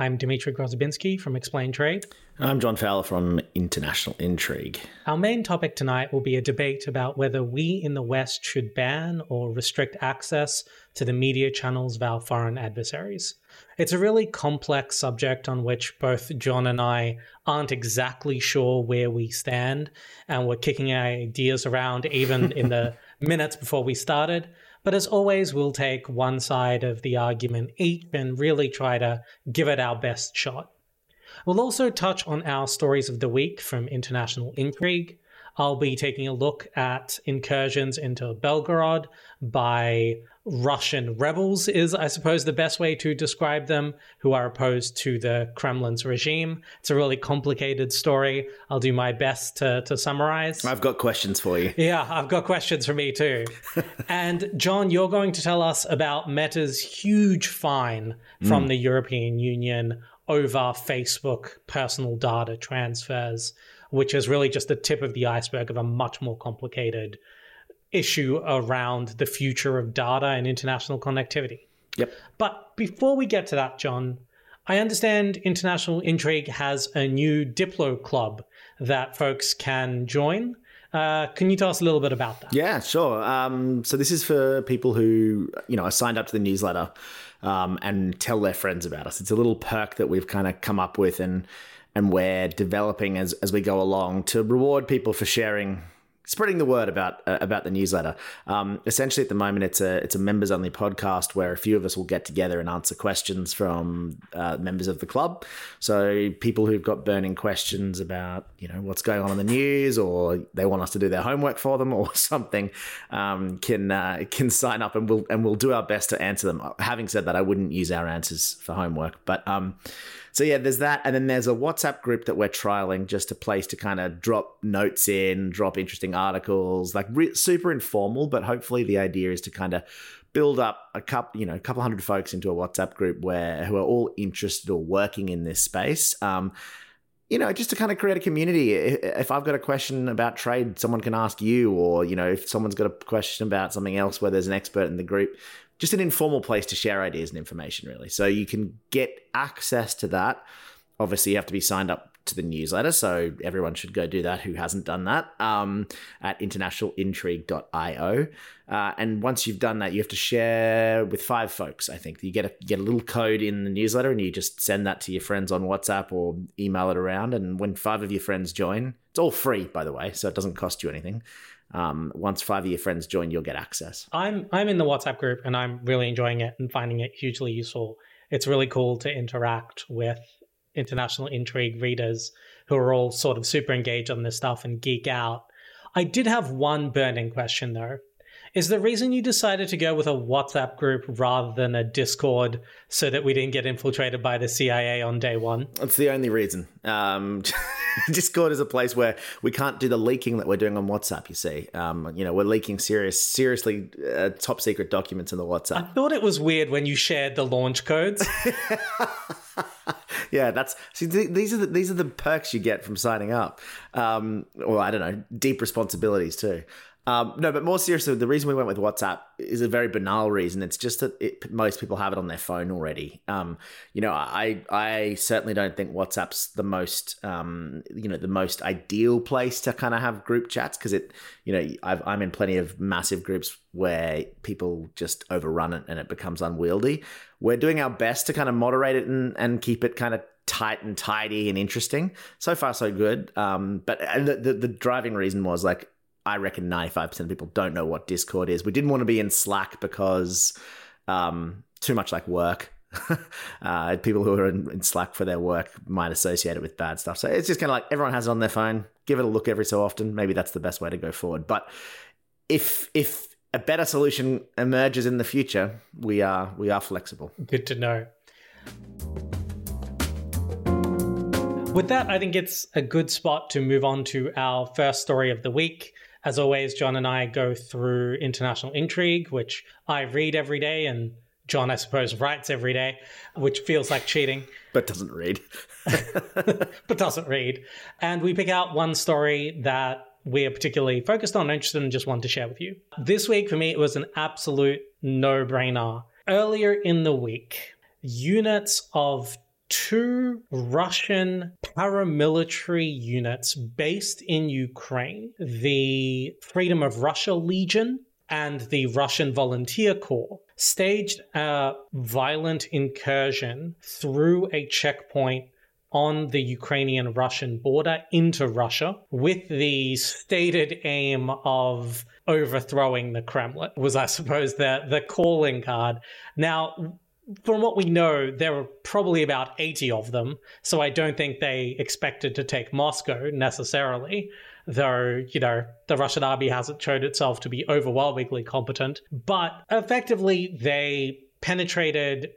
I'm Dmitry Grozoubinski from Explain Trade. I'm John Fowler from International Intrigue. Our main topic tonight will be a debate about whether we in the West should ban or restrict access to the media channels of our foreign adversaries. It's a really complex subject on which both John and I aren't exactly sure where we stand, and we're kicking ideas around even in the minutes before we started. But as always, we'll take one side of the argument each and really try to give it our best shot. We'll also touch on our stories of the week from International Intrigue. I'll be taking a look at incursions into Belgorod by Russian rebels, is I suppose the best way to describe them, who are opposed to the Kremlin's regime. It's a really complicated story. I'll do my best to, to summarize. I've got questions for you. Yeah, I've got questions for me too. and John, you're going to tell us about Meta's huge fine from mm. the European Union over Facebook personal data transfers, which is really just the tip of the iceberg of a much more complicated issue around the future of data and international connectivity. Yep. But before we get to that, John, I understand International Intrigue has a new Diplo club that folks can join. Uh, can you tell us a little bit about that? Yeah, sure. Um, so this is for people who you know are signed up to the newsletter um, and tell their friends about us. It's a little perk that we've kind of come up with and and we're developing as as we go along to reward people for sharing spreading the word about uh, about the newsletter. Um, essentially, at the moment, it's a it's a members only podcast where a few of us will get together and answer questions from uh, members of the club. So people who've got burning questions about you know what's going on in the news, or they want us to do their homework for them, or something, um, can uh, can sign up and we'll and we'll do our best to answer them. Having said that, I wouldn't use our answers for homework, but um, so yeah, there's that, and then there's a WhatsApp group that we're trialing, just a place to kind of drop notes in, drop interesting articles, like re- super informal. But hopefully, the idea is to kind of build up a couple, you know, a couple hundred folks into a WhatsApp group where who are all interested or working in this space. Um, you know, just to kind of create a community. If I've got a question about trade, someone can ask you, or you know, if someone's got a question about something else where there's an expert in the group, just an informal place to share ideas and information, really. So you can get access to that. Obviously, you have to be signed up to the newsletter, so everyone should go do that who hasn't done that um, at internationalintrigue.io. Uh, and once you've done that, you have to share with five folks. I think you get a you get a little code in the newsletter, and you just send that to your friends on WhatsApp or email it around. And when five of your friends join, it's all free, by the way, so it doesn't cost you anything um, once five of your friends join, you'll get access. I'm I'm in the WhatsApp group and I'm really enjoying it and finding it hugely useful. It's really cool to interact with international intrigue readers who are all sort of super engaged on this stuff and geek out. I did have one burning question though. Is the reason you decided to go with a WhatsApp group rather than a Discord so that we didn't get infiltrated by the CIA on day one? That's the only reason. Um, Discord is a place where we can't do the leaking that we're doing on WhatsApp. You see, um, you know, we're leaking serious, seriously uh, top secret documents in the WhatsApp. I thought it was weird when you shared the launch codes. yeah, that's see. Th- these are the, these are the perks you get from signing up. Um, well, I don't know, deep responsibilities too. Um, no, but more seriously, the reason we went with WhatsApp is a very banal reason. It's just that it, most people have it on their phone already. Um, you know, I I certainly don't think WhatsApp's the most um, you know the most ideal place to kind of have group chats because it you know i am in plenty of massive groups where people just overrun it and it becomes unwieldy. We're doing our best to kind of moderate it and, and keep it kind of tight and tidy and interesting. So far, so good. Um, but the, the, the driving reason was like I reckon 95% of people don't know what Discord is. We didn't want to be in Slack because um, too much like work. uh, people who are in, in, Slack for their work might associate it with bad stuff. So it's just kind of like everyone has it on their phone. Give it a look every so often. Maybe that's the best way to go forward. But if if a better solution emerges in the future, we are we are flexible. Good to know. With that, I think it's a good spot to move on to our first story of the week. As always, John and I go through International Intrigue, which I read every day, and John, I suppose, writes every day, which feels like cheating. But doesn't read. but doesn't read. And we pick out one story that we are particularly focused on, interested, and just want to share with you. This week, for me, it was an absolute no brainer. Earlier in the week, units of two Russian paramilitary units based in Ukraine the Freedom of Russia Legion and the Russian Volunteer Corps staged a violent incursion through a checkpoint on the Ukrainian Russian border into Russia with the stated aim of overthrowing the Kremlin was I suppose the the calling card. Now from what we know, there were probably about 80 of them, so I don't think they expected to take Moscow necessarily, though, you know, the Russian army hasn't shown itself to be overwhelmingly competent. But effectively, they penetrated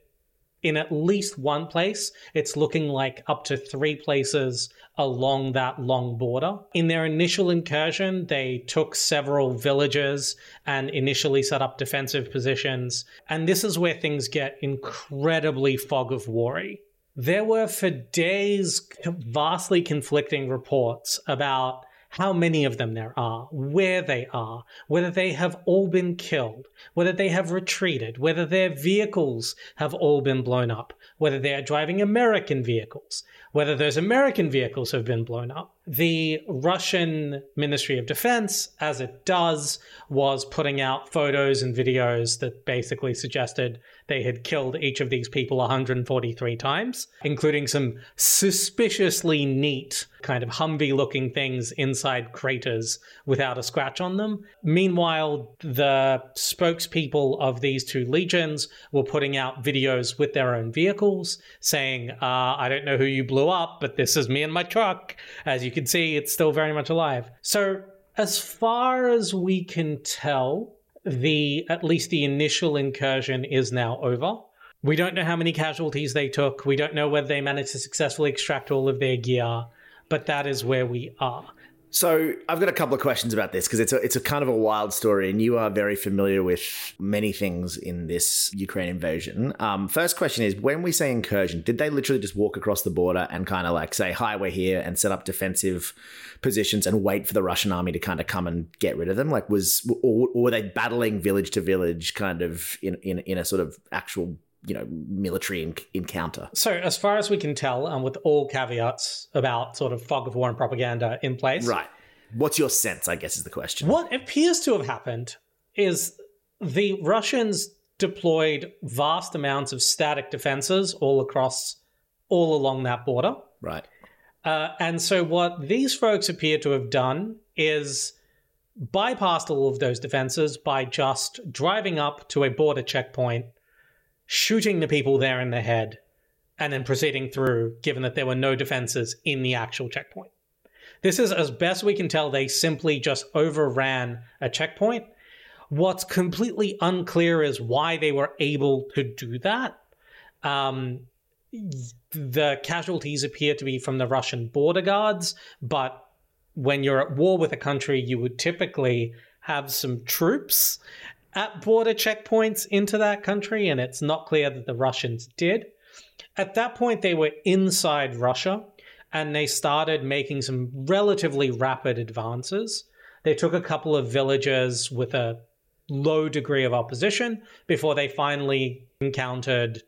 in at least one place. It's looking like up to three places along that long border. In their initial incursion, they took several villages and initially set up defensive positions. And this is where things get incredibly fog of worry. There were for days vastly conflicting reports about how many of them there are, where they are, whether they have all been killed, whether they have retreated, whether their vehicles have all been blown up, whether they are driving American vehicles, whether those American vehicles have been blown up. The Russian Ministry of Defense, as it does, was putting out photos and videos that basically suggested they had killed each of these people 143 times, including some suspiciously neat, kind of Humvee looking things inside craters without a scratch on them. Meanwhile, the spokespeople of these two legions were putting out videos with their own vehicles saying, uh, I don't know who you blew up, but this is me and my truck. As you can see, it's still very much alive. So, as far as we can tell, the at least the initial incursion is now over. We don't know how many casualties they took. We don't know whether they managed to successfully extract all of their gear, but that is where we are. So I've got a couple of questions about this because it's a it's a kind of a wild story, and you are very familiar with many things in this Ukraine invasion. Um, first question is: When we say incursion, did they literally just walk across the border and kind of like say, "Hi, we're here," and set up defensive positions and wait for the Russian army to kind of come and get rid of them? Like, was or, or were they battling village to village, kind of in in, in a sort of actual you know military encounter. So, as far as we can tell, and um, with all caveats about sort of fog of war and propaganda in place, right? What's your sense? I guess is the question. What appears to have happened is the Russians deployed vast amounts of static defenses all across, all along that border, right? Uh, and so, what these folks appear to have done is bypassed all of those defenses by just driving up to a border checkpoint shooting the people there in the head, and then proceeding through, given that there were no defenses in the actual checkpoint. This is, as best we can tell, they simply just overran a checkpoint. What's completely unclear is why they were able to do that. Um, the casualties appear to be from the Russian border guards, but when you're at war with a country, you would typically have some troops at border checkpoints into that country, and it's not clear that the Russians did. At that point, they were inside Russia and they started making some relatively rapid advances. They took a couple of villages with a low degree of opposition before they finally encountered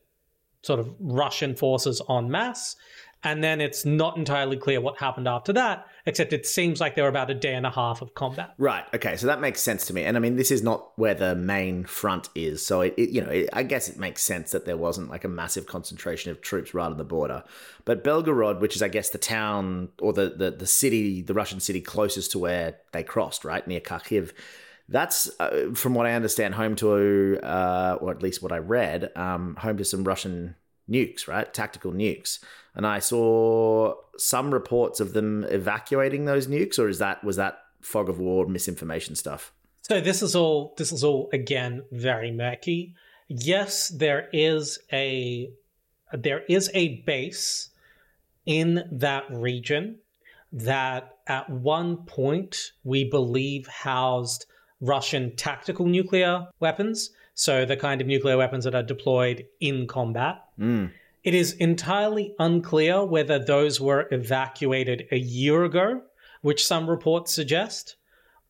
sort of Russian forces en masse and then it's not entirely clear what happened after that, except it seems like there were about a day and a half of combat. Right. Okay. So that makes sense to me. And I mean, this is not where the main front is. So it, it you know, it, I guess it makes sense that there wasn't like a massive concentration of troops right on the border. But Belgorod, which is, I guess, the town or the, the, the city, the Russian city closest to where they crossed, right near Kharkiv. That's, uh, from what I understand, home to, uh, or at least what I read, um, home to some Russian nukes, right? Tactical nukes. And I saw some reports of them evacuating those nukes, or is that was that fog of war misinformation stuff? So this is all this is all again very murky. Yes, there is a there is a base in that region that at one point we believe housed Russian tactical nuclear weapons so the kind of nuclear weapons that are deployed in combat. Mm. It is entirely unclear whether those were evacuated a year ago, which some reports suggest,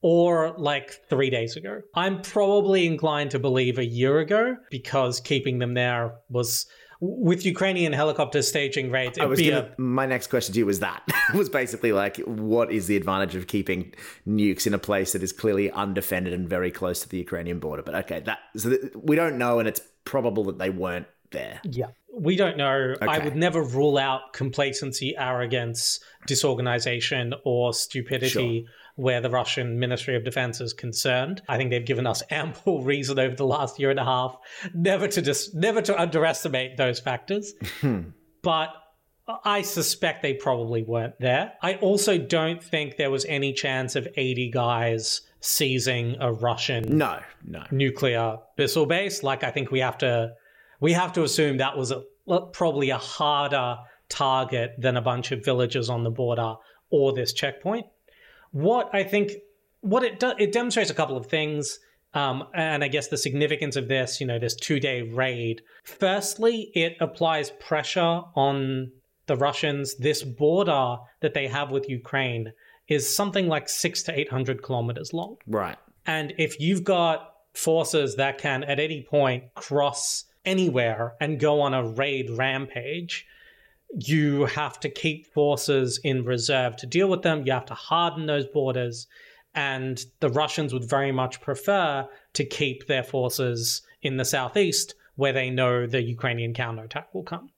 or like three days ago. I'm probably inclined to believe a year ago because keeping them there was with Ukrainian helicopters staging raids. I was gonna, a, my next question to you was that was basically like, what is the advantage of keeping nukes in a place that is clearly undefended and very close to the Ukrainian border? But okay, that so that, we don't know, and it's probable that they weren't there. yeah. We don't know. I would never rule out complacency, arrogance, disorganization, or stupidity where the Russian Ministry of Defense is concerned. I think they've given us ample reason over the last year and a half never to dis- never to underestimate those factors. Hmm. but I suspect they probably weren't there. I also don't think there was any chance of 80 guys seizing a Russian No, no. nuclear missile base. Like I think we have to we have to assume that was a, probably a harder target than a bunch of villages on the border or this checkpoint. What I think what it does it demonstrates a couple of things. Um, and I guess the significance of this, you know, this two day raid. Firstly, it applies pressure on the Russians. This border that they have with Ukraine is something like six to 800 kilometers long. Right. And if you've got forces that can at any point cross anywhere and go on a raid rampage, you have to keep forces in reserve to deal with them. You have to harden those borders. And the Russians would very much prefer to keep their forces in the southeast where they know the Ukrainian counterattack will come.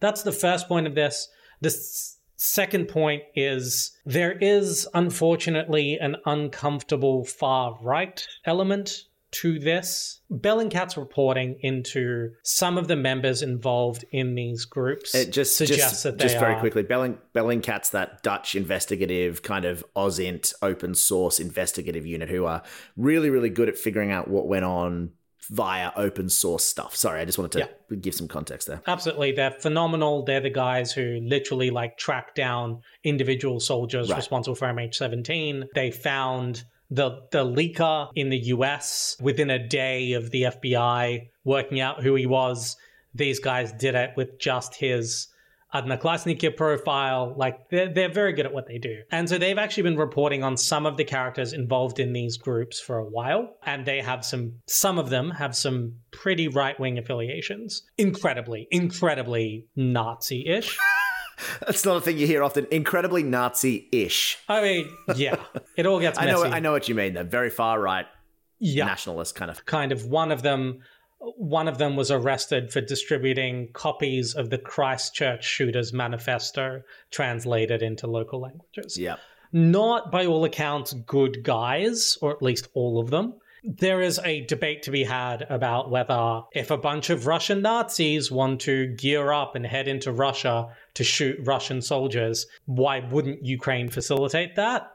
That's the first point of this. The second point is there is unfortunately an uncomfortable far right element to this. Bellingcat's reporting into some of the members involved in these groups It just suggests just, that they just very are- quickly. Belling, Bellingcat's that Dutch investigative kind of OSINT open source investigative unit who are really really good at figuring out what went on via open source stuff. Sorry, I just wanted to give some context there. Absolutely. They're phenomenal. They're the guys who literally like track down individual soldiers Right. responsible for MH17. They found the the leaker in the US within a day of the FBI working out who he was. These guys did it with just his Odnoklassniki profile. Like they're, they're very good at what they do. And so they've actually been reporting on some of the characters involved in these groups for a while. And they have some, some of them have some pretty right wing affiliations. Incredibly, incredibly Nazi ish. That's not a thing you hear often. Incredibly Nazi-ish. I mean, yeah, it all gets I messy. know I know what you mean. though. very far right Yeah. nationalist kind of. kind of one of them one of them was arrested for distributing copies of the Christchurch shooters manifesto translated into local languages. Yeah. Not by all accounts good guys, or at least all of them. There is a debate to be had about whether if a bunch of Russian Nazis want to gear up and head into Russia to shoot Russian soldiers, why wouldn't Ukraine facilitate that?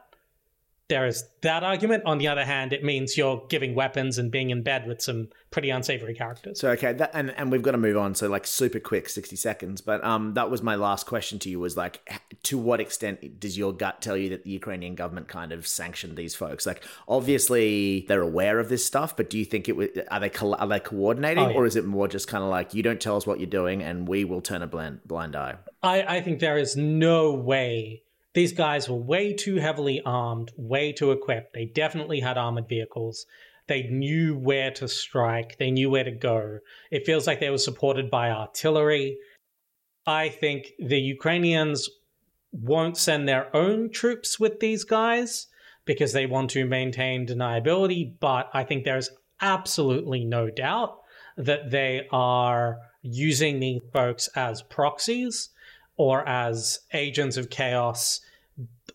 There is that argument. On the other hand, it means you're giving weapons and being in bed with some pretty unsavory characters. So okay, that, and and we've got to move on. So like super quick, sixty seconds. But um, that was my last question to you. Was like, to what extent does your gut tell you that the Ukrainian government kind of sanctioned these folks? Like, obviously they're aware of this stuff, but do you think it was are they are they coordinating, Oh, yeah. or is it more just kind of like you don't tell us what you're doing and we will turn a blind blind eye? I, I think there is no way. These guys were way too heavily armed, way too equipped. They definitely had armored vehicles. They knew where to strike, they knew where to go. It feels like they were supported by artillery. I think the Ukrainians won't send their own troops with these guys because they want to maintain deniability, but I think there's absolutely no doubt that they are using these folks as proxies or as agents of chaos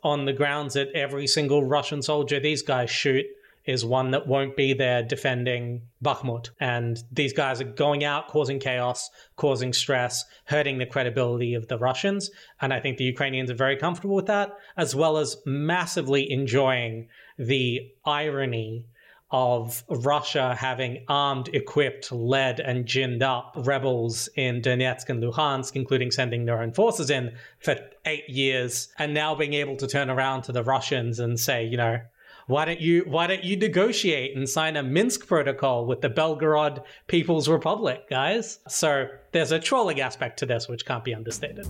on the grounds that every single Russian soldier these guys shoot is one that won't be there defending Bakhmut. And these guys are going out, causing chaos, causing stress, hurting the credibility of the Russians. And I think the Ukrainians are very comfortable with that, as well as massively enjoying the irony of Russia having armed, equipped, led, and ginned up rebels in Donetsk and Luhansk, including sending their own forces in for eight years, and now being able to turn around to the Russians and say, you know, why don't you why don't you negotiate and sign a Minsk protocol with the Belgorod People's Republic, guys? So there's a trolling aspect to this which can't be understated.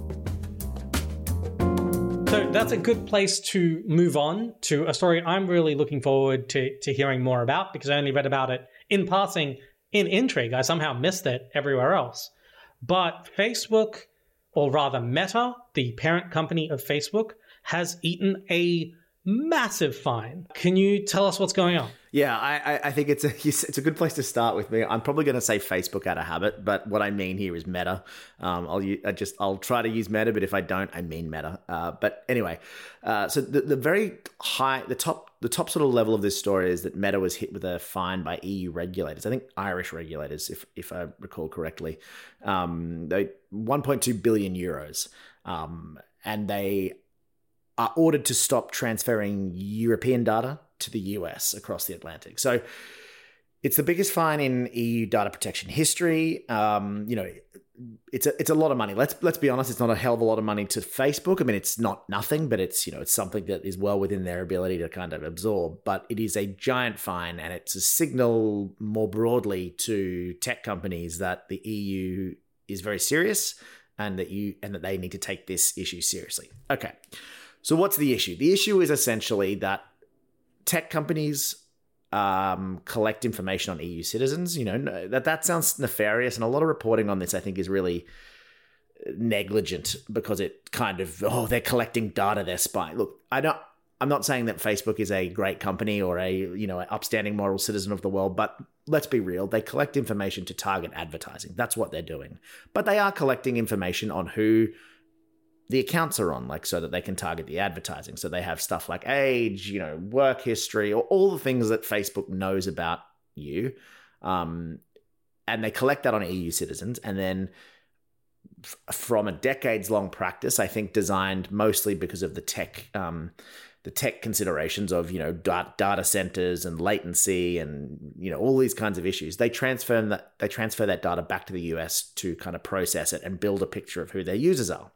So that's a good place to move on to a story I'm really looking forward to, to hearing more about because I only read about it in passing in Intrigue. I somehow missed it everywhere else. But Facebook, or rather Meta, the parent company of Facebook, has eaten a massive fine. Can you tell us what's going on? Yeah, I, I think it's a it's a good place to start with me. I'm probably going to say Facebook out of habit, but what I mean here is Meta. Um, I'll I just I'll try to use Meta, but if I don't, I mean Meta. Uh, but anyway, uh, so the, the very high, the top the top sort of level of this story is that Meta was hit with a fine by EU regulators. I think Irish regulators, if if I recall correctly. Um, they 1.2 billion euros, um, and they are ordered to stop transferring European data to the US across the Atlantic. So it's the biggest fine in EU data protection history. Um, you know, it's a it's a lot of money. Let's let's be honest, it's not a hell of a lot of money to Facebook. I mean, it's not nothing, but it's you know it's something that is well within their ability to kind of absorb. But it is a giant fine, and it's a signal more broadly to tech companies that the EU is very serious and that you and that they need to take this issue seriously. Okay. So what's the issue? The issue is essentially that tech companies um, collect information on EU citizens. You know that that sounds nefarious, and a lot of reporting on this, I think, is really negligent because it kind of oh they're collecting data, they're spying. Look, I don't. I'm not saying that Facebook is a great company or a you know an upstanding moral citizen of the world, but let's be real. They collect information to target advertising. That's what they're doing. But they are collecting information on who the accounts are on, like so that they can target the advertising. So they have stuff like age, you know, work history, or all the things that Facebook knows about you. Um, and they collect that on EU citizens. And then f- from a decades long practice, I think designed mostly because of the tech, um, the tech considerations of, you know, data centers and latency and, you know, all these kinds of issues, they transfer that, they transfer that data back to the US to kind of process it and build a picture of who their users are.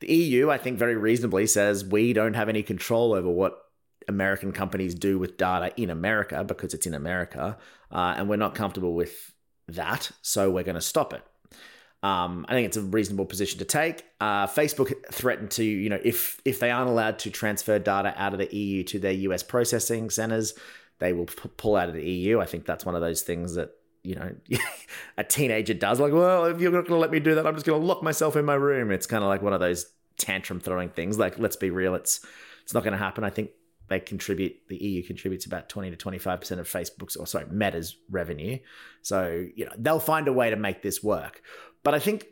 The EU, I think, very reasonably says we don't have any control over what American companies do with data in America because it's in America, uh, and we're not comfortable with that, so we're going to stop it. Um, I think it's a reasonable position to take. Uh, Facebook threatened to, you know, if if they aren't allowed to transfer data out of the EU to their US processing centers, they will p- pull out of the EU. I think that's one of those things that you know a teenager does. Like, well, if you're not going to let me do that, I'm just going to lock myself in my room. It's kind of like one of those tantrum throwing things. Like, let's be real, it's it's not going to happen. I think they contribute the EU contributes about 20 to 25% of Facebook's or sorry, Meta's revenue. So, you know, they'll find a way to make this work. But I think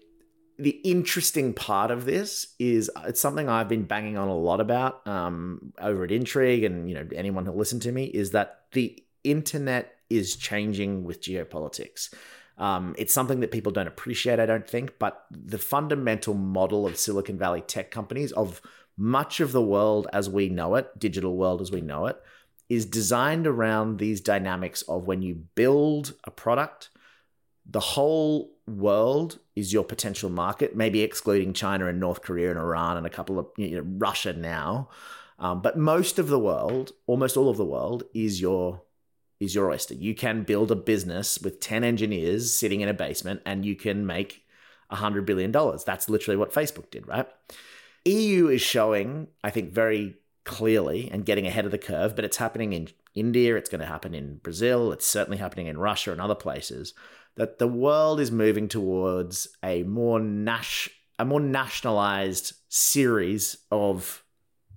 the interesting part of this is it's something I've been banging on a lot about um, over at Intrigue and you know anyone who listen to me is that the internet is changing with geopolitics. Um, it's something that people don't appreciate, I don't think, but the fundamental model of Silicon Valley tech companies, of much of the world as we know it, digital world as we know it, is designed around these dynamics of when you build a product, the whole world is your potential market, maybe excluding China and North Korea and Iran and a couple of you know, Russia now. Um, but most of the world, almost all of the world, is your is your oyster. You can build a business with 10 engineers sitting in a basement and you can make $100 billion. That's literally what Facebook did, right? EU is showing, I think, very clearly and getting ahead of the curve, but it's happening in India, it's going to happen in Brazil, it's certainly happening in Russia and other places, that the world is moving towards a more nash a more nationalized series of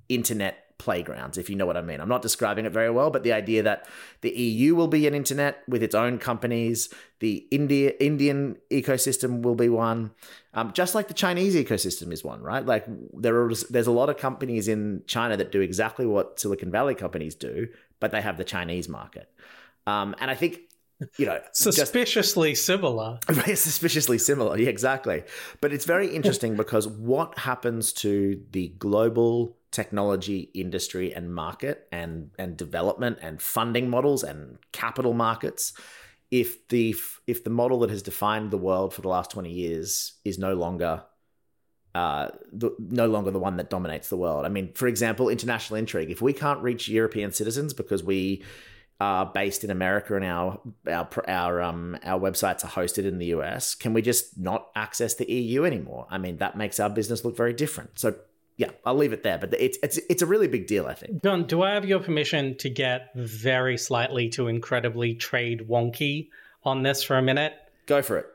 internet playgrounds, if you know what I mean. I'm not describing it very well, but the idea that the EU will be an internet with its own companies, the India Indian ecosystem will be one, um, just like the Chinese ecosystem is one, right? Like there are there's a lot of companies in China that do exactly what Silicon Valley companies do, but they have the Chinese market. Um, and I think you know suspiciously just, similar suspiciously similar yeah, exactly but it's very interesting because what happens to the global technology industry and market and and development and funding models and capital markets if the if the model that has defined the world for the last 20 years is no longer uh, the, no longer the one that dominates the world. I mean, for example, international intrigue. If we can't reach European citizens because we are based in America and our our our um our websites are hosted in the US, can we just not access the EU anymore? I mean, that makes our business look very different. So yeah, I'll leave it there. But it's it's it's a really big deal, I think. John, do I have your permission to get very slightly to incredibly trade wonky on this for a minute? Go for it.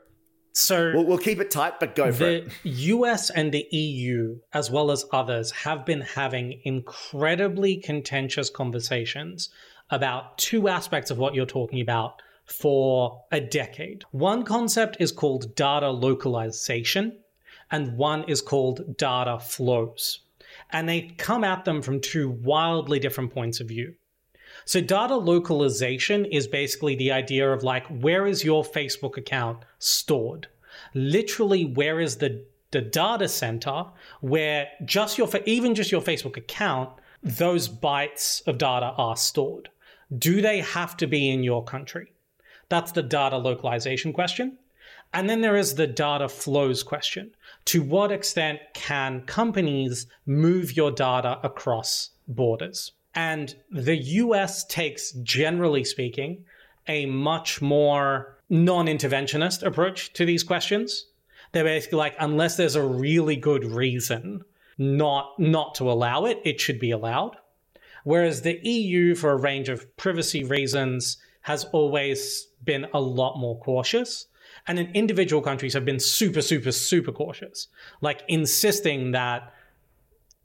So we'll, we'll keep it tight, but go for the it. The US and the EU, as well as others, have been having incredibly contentious conversations about two aspects of what you're talking about for a decade. One concept is called data localization, and one is called data flows. And they come at them from two wildly different points of view. So, data localization is basically the idea of like, where is your Facebook account stored? Literally, where is the, the data center where just your, even just your Facebook account, those bytes of data are stored? Do they have to be in your country? That's the data localization question. And then there is the data flows question. To what extent can companies move your data across borders? And the US takes, generally speaking, a much more non interventionist approach to these questions. They're basically like, unless there's a really good reason not, not to allow it, it should be allowed. Whereas the EU, for a range of privacy reasons, has always been a lot more cautious. And then individual countries have been super, super, super cautious, like insisting that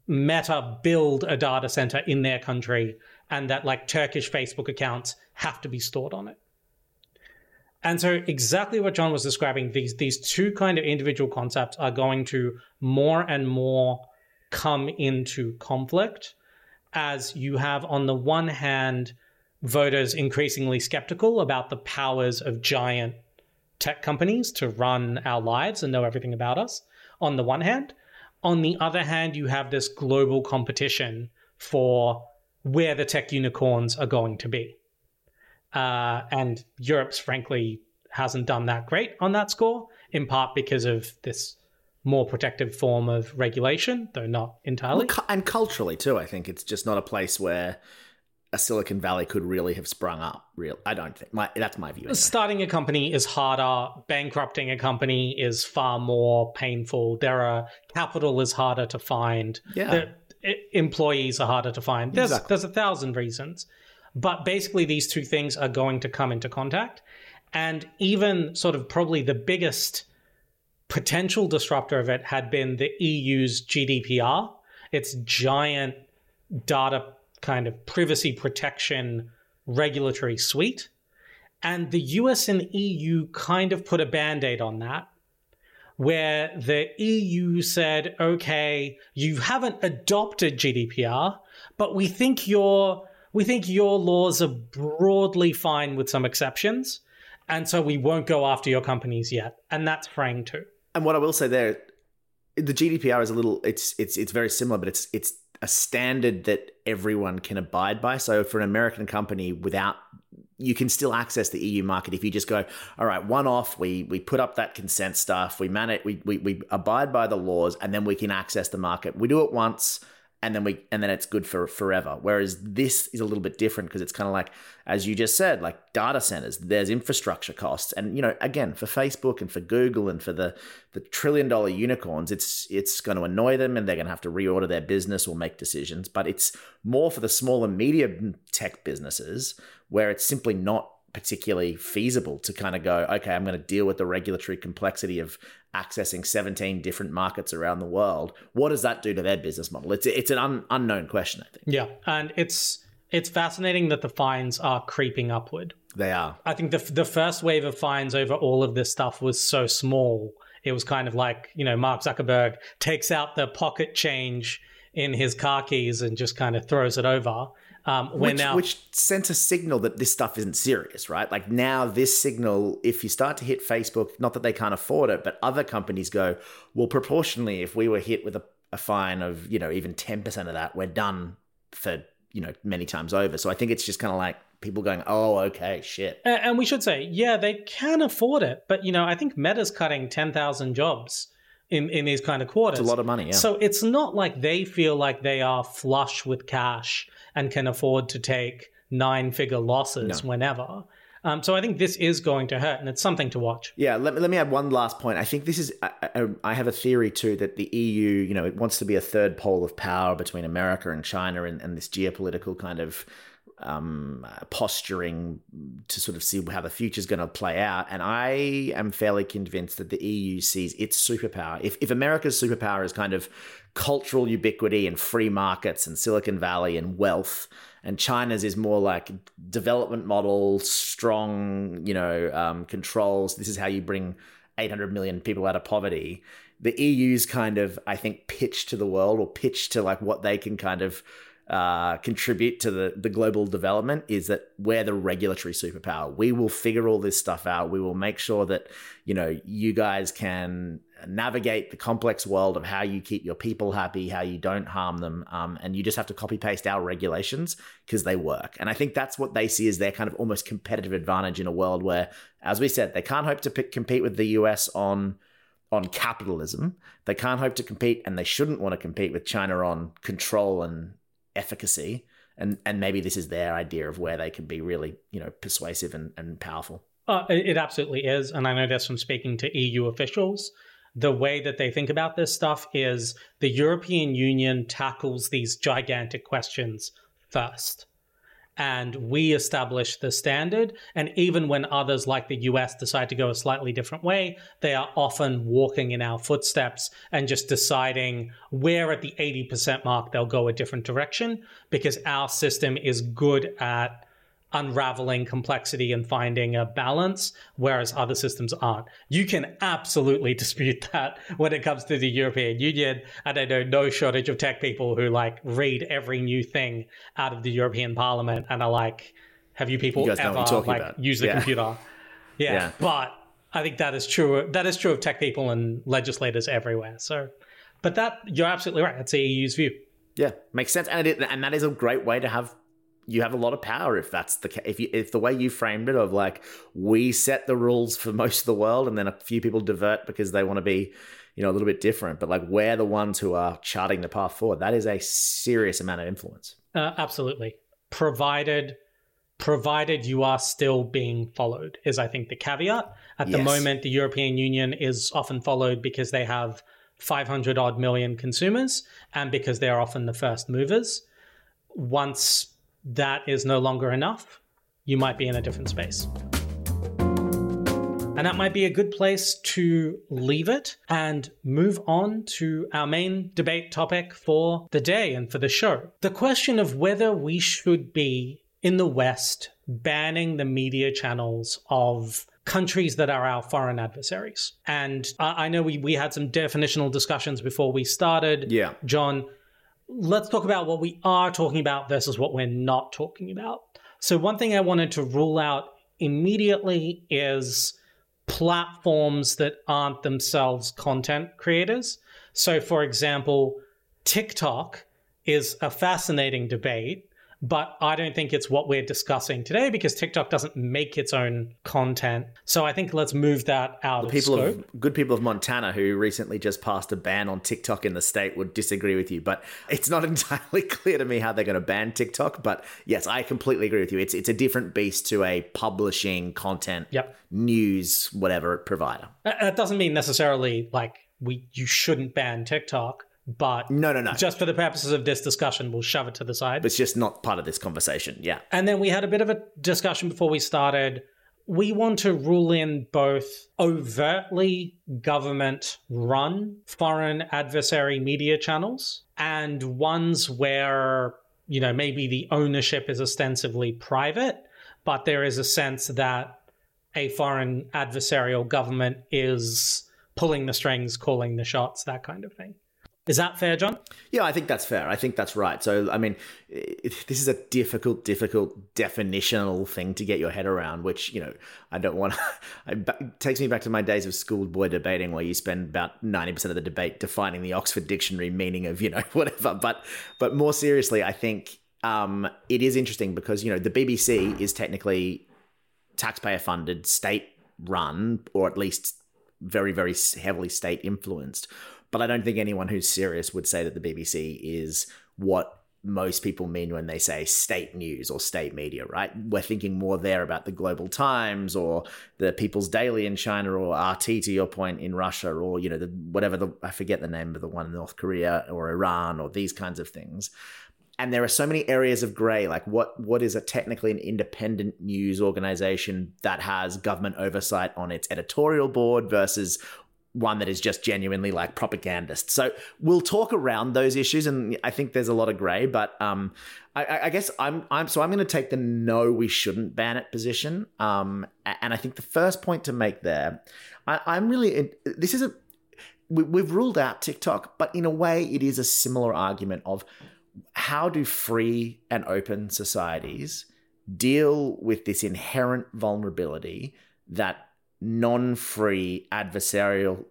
Meta build a data center in their country and that like Turkish Facebook accounts have to be stored on it. And so exactly what John was describing, these these two kind of individual concepts are going to more and more come into conflict as you have on the one hand voters increasingly skeptical about the powers of giant tech companies to run our lives and know everything about us on the one hand on the other hand, you have this global competition for where the tech unicorns are going to be. Uh, and Europe's frankly hasn't done that great on that score, in part because of this more protective form of regulation, though not entirely. And culturally too, I think it's just not a place where a Silicon Valley could really have sprung up. Real, I don't think. My, that's my view. Anyway. Starting a company is harder. Bankrupting a company is far more painful. There are capital is harder to find. Yeah. The, employees are harder to find. There's Exactly. there's a thousand reasons, but basically these two things are going to come into contact, and even sort of probably the biggest potential disruptor of it had been the EU's GDPR. Its giant data kind of privacy protection regulatory suite. And the US and EU kind of put a band aid on that, where the EU said, okay, you haven't adopted GDPR, but we think your we think your laws are broadly fine with some exceptions. And so we won't go after your companies yet. And that's fraying too. And what I will say there, the GDPR is a little. It's it's it's very similar, but it's it's a standard that everyone can abide by. So for an American company, without you can still access the EU market if you just go, all right, one off, we we put up that consent stuff, we man it, we, we we abide by the laws, and then we can access the market. We do it once, and then we and then it's good for forever. Whereas this is a little bit different because it's kind of like, as you just said, like data centers. There's infrastructure costs, and you know, again, for Facebook and for Google and for the the trillion dollar unicorns, it's it's going to annoy them, and they're going to have to reorder their business or make decisions. But it's more for the small and medium tech businesses where it's simply not particularly feasible to kind of go, okay, I'm going to deal with the regulatory complexity of accessing 17 different markets around the world. What does that do to their business model? It's it's an un, unknown question, I think. Yeah, and it's it's fascinating that the fines are creeping upward. They are. I think the the first wave of fines over all of this stuff was so small. It was kind of like you know Mark Zuckerberg takes out the pocket change in his car keys and just kind of throws it over. Um, when which, now, which sends a signal that this stuff isn't serious, right? Like now, this signal, if you start to hit Facebook, not that they can't afford it, but other companies go, well, proportionally, if we were hit with a, a fine of, you know, even 10% of that, we're done for, you know, many times over. So I think it's just kind of like people going, oh, okay, shit. And we should say, yeah, they can afford it, but you know, I think Meta's cutting ten thousand jobs in in these kind of quarters. It's a lot of money, yeah. So it's not like they feel like they are flush with cash and can afford to take nine figure losses whenever. Um, so I think this is going to hurt, and it's something to watch. Yeah, let me, let me add one last point. I think this is, I, I, I have a theory too that the EU, you know, it wants to be a third pole of power between America and China and, and this geopolitical kind of um, posturing to sort of see how the future is going to play out. And I am fairly convinced that the EU sees its superpower. If, if America's superpower is kind of cultural ubiquity and free markets and Silicon Valley and wealth, and China's is more like development model, strong, you know, um, controls. This is how you bring 800 million people out of poverty. The EU's kind of, I think, pitch to the world or pitch to like what they can kind of uh, contribute to the, the global development is that we're the regulatory superpower. We will figure all this stuff out. We will make sure that, you know, you guys can navigate the complex world of how you keep your people happy, how you don't harm them. Um, and you just have to copy paste our regulations because they work. And I think that's what they see as their kind of almost competitive advantage in a world where, as we said, they can't hope to p- compete with the US on on capitalism. They can't hope to compete, and they shouldn't want to compete with China on control and efficacy. And and maybe this is their idea of where they can be really, you know, persuasive and, and powerful. Uh, it absolutely is. And I know this from speaking to EU officials. The way that they think about this stuff is the European Union tackles these gigantic questions first and we establish the standard. And even when others like the US decide to go a slightly different way, they are often walking in our footsteps and just deciding where at the 80% mark they'll go a different direction because our system is good at unraveling complexity and finding a balance, whereas other systems aren't. You can absolutely dispute that when it comes to the European Union. And I know no shortage of tech people who like read every new thing out of the European Parliament and are like, have you people you ever like about. use the yeah. computer? Yeah. yeah. But I think that is true. That is true of tech people and legislators everywhere. So, but that you're absolutely right. That's the EU's view. Yeah, makes sense, and it, and that is a great way to have you have a lot of power if that's the if you, if the way you framed it of like we set the rules for most of the world and then a few people divert because they want to be you know a little bit different but like we're the ones who are charting the path forward. That is a serious amount of influence. Uh, absolutely. Provided provided you are still being followed is i think the caveat. At yes. the moment the european union is often followed because they have 500 odd million consumers and because they're often the first movers. Once that is no longer enough, you might be in a different space. And that might be a good place to leave it and move on to our main debate topic for the day and for the show. The question of whether we should be in the West banning the media channels of countries that are our foreign adversaries. And I, know we, we had some definitional discussions before we started. Yeah. John, let's talk about what we are talking about versus what we're not talking about. So, one thing I wanted to rule out immediately is platforms that aren't themselves content creators. So, for example, TikTok is a fascinating debate but I don't think it's what we're discussing today because TikTok doesn't make its own content. So I think let's move that out the of people scope. Of, good people of Montana who recently just passed a ban on TikTok in the state would disagree with you, but it's not entirely clear to me how they're going to ban TikTok. But yes, I completely agree with you. It's it's a different beast to a publishing content, yep. news, whatever provider. That doesn't mean necessarily like we you shouldn't ban TikTok but no, no, no. Just for the purposes of this discussion, we'll shove it to the side. It's just not part of this conversation. Yeah. And then we had a bit of a discussion before we started. We want to rule in both overtly government run foreign adversary media channels and ones where, you know, maybe the ownership is ostensibly private, but there is a sense that a foreign adversarial government is pulling the strings, calling the shots, that kind of thing. Is that fair, John? Yeah, I think that's fair. I think that's right. So, I mean, this is a difficult, difficult definitional thing to get your head around, which, you know, I don't want to. It takes me back to my days of schoolboy debating where you spend about 90% of the debate defining the Oxford Dictionary meaning of, you know, whatever. But, but more seriously, I think um, it is interesting because, you know, the BBC is technically taxpayer funded, state run, or at least very, very heavily state influenced but I don't think anyone who's serious would say that the BBC is what most people mean when they say state news or state media, right? We're thinking more there about the Global Times or the People's Daily in China or RT to your point in Russia or you know the whatever the I forget the name of the one in North Korea or Iran or these kinds of things. and there are so many areas of gray like what what is a technically an independent news organization that has government oversight on its editorial board versus one that is just genuinely like propagandist. So we'll talk around those issues, and I think there's a lot of grey. But um, I, I, guess I'm I'm so I'm going to take the no, we shouldn't ban it position. Um, and I think the first point to make there, I, I'm really this is a we, we've ruled out TikTok, but in a way, it is a similar argument of how do free and open societies deal with this inherent vulnerability that non-free adversarial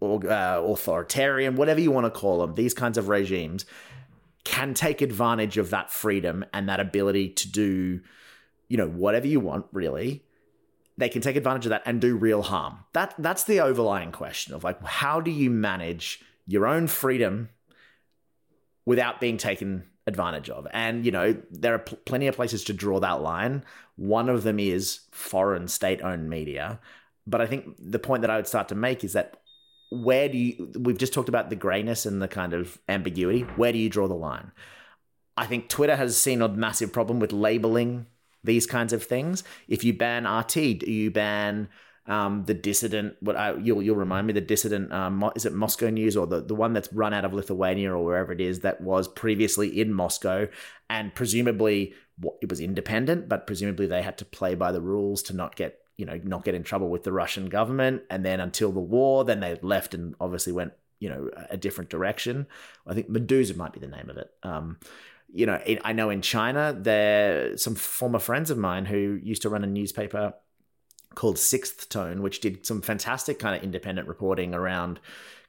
or uh, authoritarian whatever you want to call them these kinds of regimes can take advantage of that freedom and that ability to do you know whatever you want really. They can take advantage of that and do real harm. That that's the overlying question of like how do you manage your own freedom without being taken advantage of. And, you know, there are pl- plenty of places to draw that line. One of them is foreign state owned media. But I think the point that I would start to make is that where do you, we've just talked about the grayness and the kind of ambiguity. Where do you draw the line? I think Twitter has seen a massive problem with labeling these kinds of things. If you ban RT, do you ban um, the dissident. What I, you'll you'll remind me the dissident. Um, is it Moscow News or the the one that's run out of Lithuania or wherever it is that was previously in Moscow and presumably it was independent, but presumably they had to play by the rules to not get you know not get in trouble with the Russian government. And then until the war, then they left and obviously went you know a different direction. I think Meduza might be the name of it. Um, you know, I know in China, there some former friends of mine who used to run a newspaper called Sixth Tone, which did some fantastic kind of independent reporting around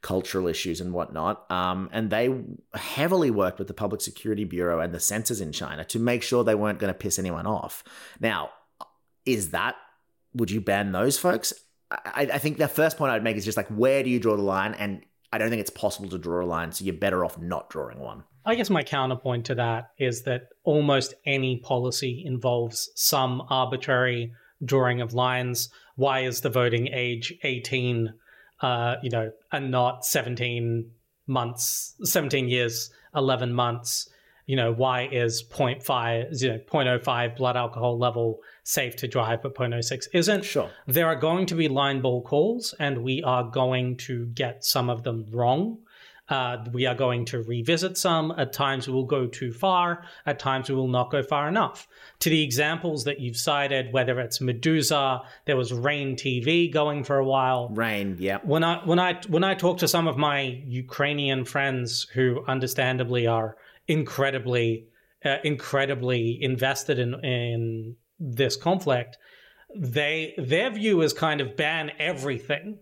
cultural issues and whatnot. Um, and they heavily worked with the Public Security Bureau and the censors in China to make sure they weren't going to piss anyone off. Now, is that, would you ban those folks? I, I think the first point I'd make is just like, where do you draw the line? And I don't think it's possible to draw a line, so you're better off not drawing one. I guess my counterpoint to that is that almost any policy involves some arbitrary drawing of lines. Why is the voting age 18, uh, you know, and not 17 months, 17 years, 11 months? You know, why is 0.5, you know, 0.05 blood alcohol level safe to drive, but 0.06 isn't? Sure. There are going to be line ball calls, and we are going to get some of them wrong. Uh, we are going to revisit some. At times, we will go too far. At times, we will not go far enough. To the examples that you've cited, whether it's Meduza, there was Rain TV going for a while. Rain, yeah. When I when I when I talk to some of my Ukrainian friends who, understandably, are incredibly uh, incredibly invested in in this conflict, they their view is kind of ban everything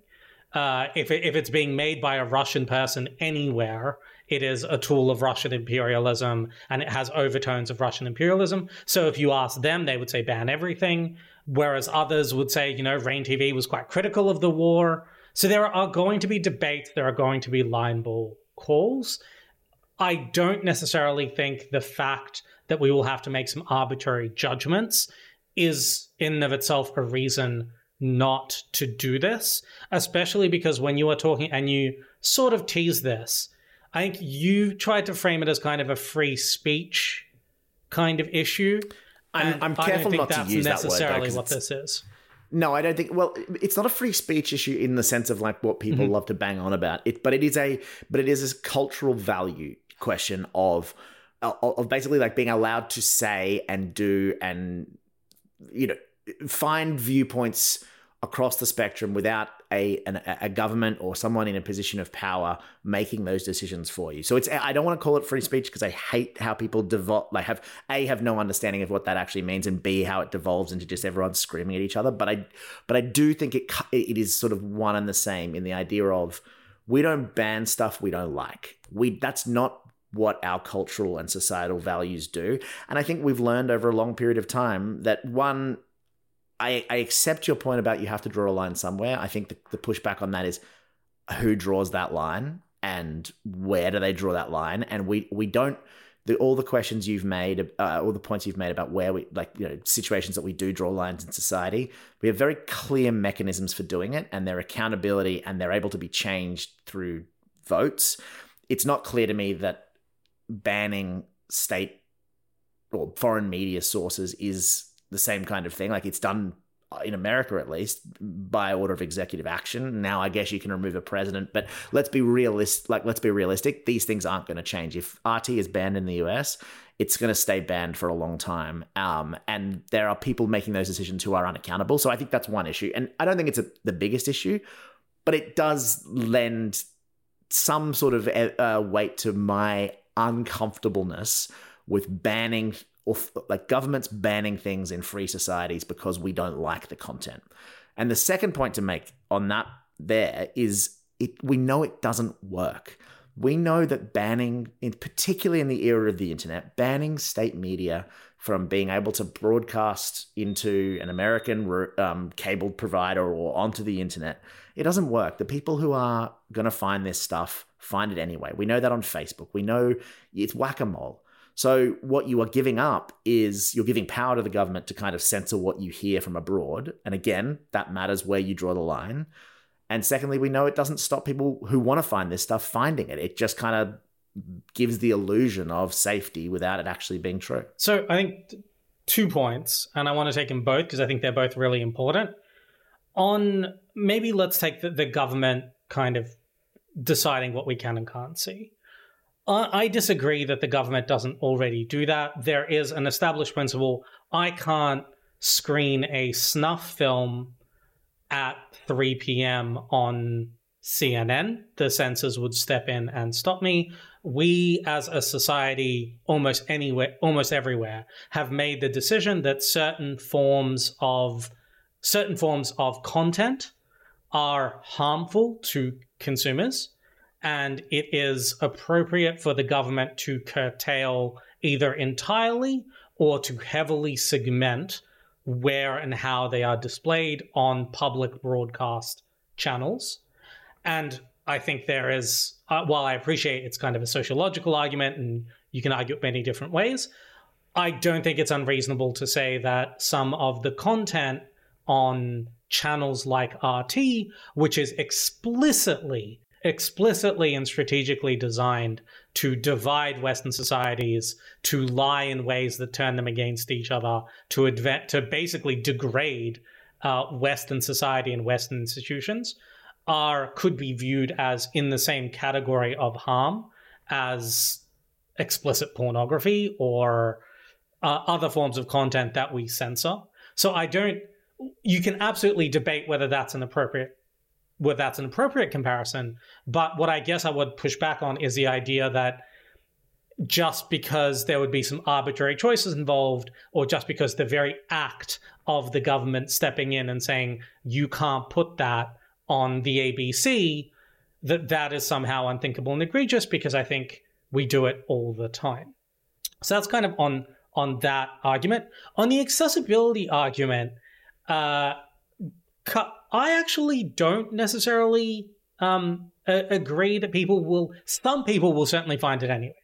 uh, if, it, if it's being made by a Russian person anywhere, it is a tool of Russian imperialism and it has overtones of Russian imperialism. So if you ask them, they would say ban everything, whereas others would say, you know, Rain TV was quite critical of the war. So there are going to be debates, there are going to be line ball calls. I don't necessarily think the fact that we will have to make some arbitrary judgments is in and of itself a reason not to do this, especially because when you are talking and you sort of tease this, I think you tried to frame it as kind of a free speech kind of issue. I'm, I'm careful not to use that word. necessarily what this is. No, I don't think. Well, it's not a free speech issue in the sense of like what people mm-hmm. love to bang on about it, but it is a, but it is a cultural value question of, of basically like being allowed to say and do and, you know, find viewpoints across the spectrum without a an, a government or someone in a position of power making those decisions for you. So it's I don't want to call it free speech because I hate how people devolve like have a have no understanding of what that actually means and b how it devolves into just everyone screaming at each other. But I but I do think it it is sort of one and the same in the idea of we don't ban stuff we don't like. We that's not what our cultural and societal values do. And I think we've learned over a long period of time that one I, I accept your point about you have to draw a line somewhere. I think the, the pushback on that is who draws that line and where do they draw that line? And we we don't the, all the questions you've made, uh, all the points you've made about where we like you know situations that we do draw lines in society. We have very clear mechanisms for doing it, and their accountability, and they're able to be changed through votes. It's not clear to me that banning state or foreign media sources is the same kind of thing. Like it's done in America at least by order of executive action. Now I guess you can remove a president, but let's be realist like let's be realistic. These things aren't going to change. If RT is banned in the US, it's going to stay banned for a long time. Um, and there are people making those decisions who are unaccountable. So I think that's one issue. And I don't think it's a, the biggest issue, but it does lend some sort of uh, weight to my uncomfortableness with banning or like governments banning things in free societies because we don't like the content. And the second point to make on that there is it we know it doesn't work. We know that banning, in particularly in the era of the internet, banning state media from being able to broadcast into an American um, cable provider or onto the internet, it doesn't work. The people who are going to find this stuff find it anyway. We know that on Facebook. We know it's whack a mole. So, what you are giving up is you're giving power to the government to kind of censor what you hear from abroad. And again, that matters where you draw the line. And secondly, we know it doesn't stop people who want to find this stuff finding it. It just kind of gives the illusion of safety without it actually being true. So, I think two points, and I want to take them both because I think they're both really important. On maybe let's take the, the government kind of deciding what we can and can't see. I disagree that the government doesn't already do that. There is an established principle. I can't screen a snuff film at 3 p.m. on CNN. The censors would step in and stop me. We, as a society, almost anywhere, almost everywhere, have made the decision that certain forms of certain forms of content are harmful to consumers and it is appropriate for the government to curtail either entirely or to heavily segment where and how they are displayed on public broadcast channels. And I think there is, uh, while I appreciate it's kind of a sociological argument and you can argue it many different ways, I don't think it's unreasonable to say that some of the content on channels like RT, which is explicitly explicitly and strategically designed to divide Western societies, to lie in ways that turn them against each other, to adve- to basically degrade uh, Western society and Western institutions, are could be viewed as in the same category of harm as explicit pornography or uh, other forms of content that we censor. So I don't. You can absolutely debate whether that's an appropriate whether that's an appropriate comparison. But what I guess I would push back on is the idea that just because there would be some arbitrary choices involved, or just because the very act of the government stepping in and saying, you can't put that on the ABC, that that is somehow unthinkable and egregious because I think we do it all the time. So that's kind of on on that argument. On the accessibility argument, uh, I actually don't necessarily um, a- agree that people will. Some people will certainly find it anyway.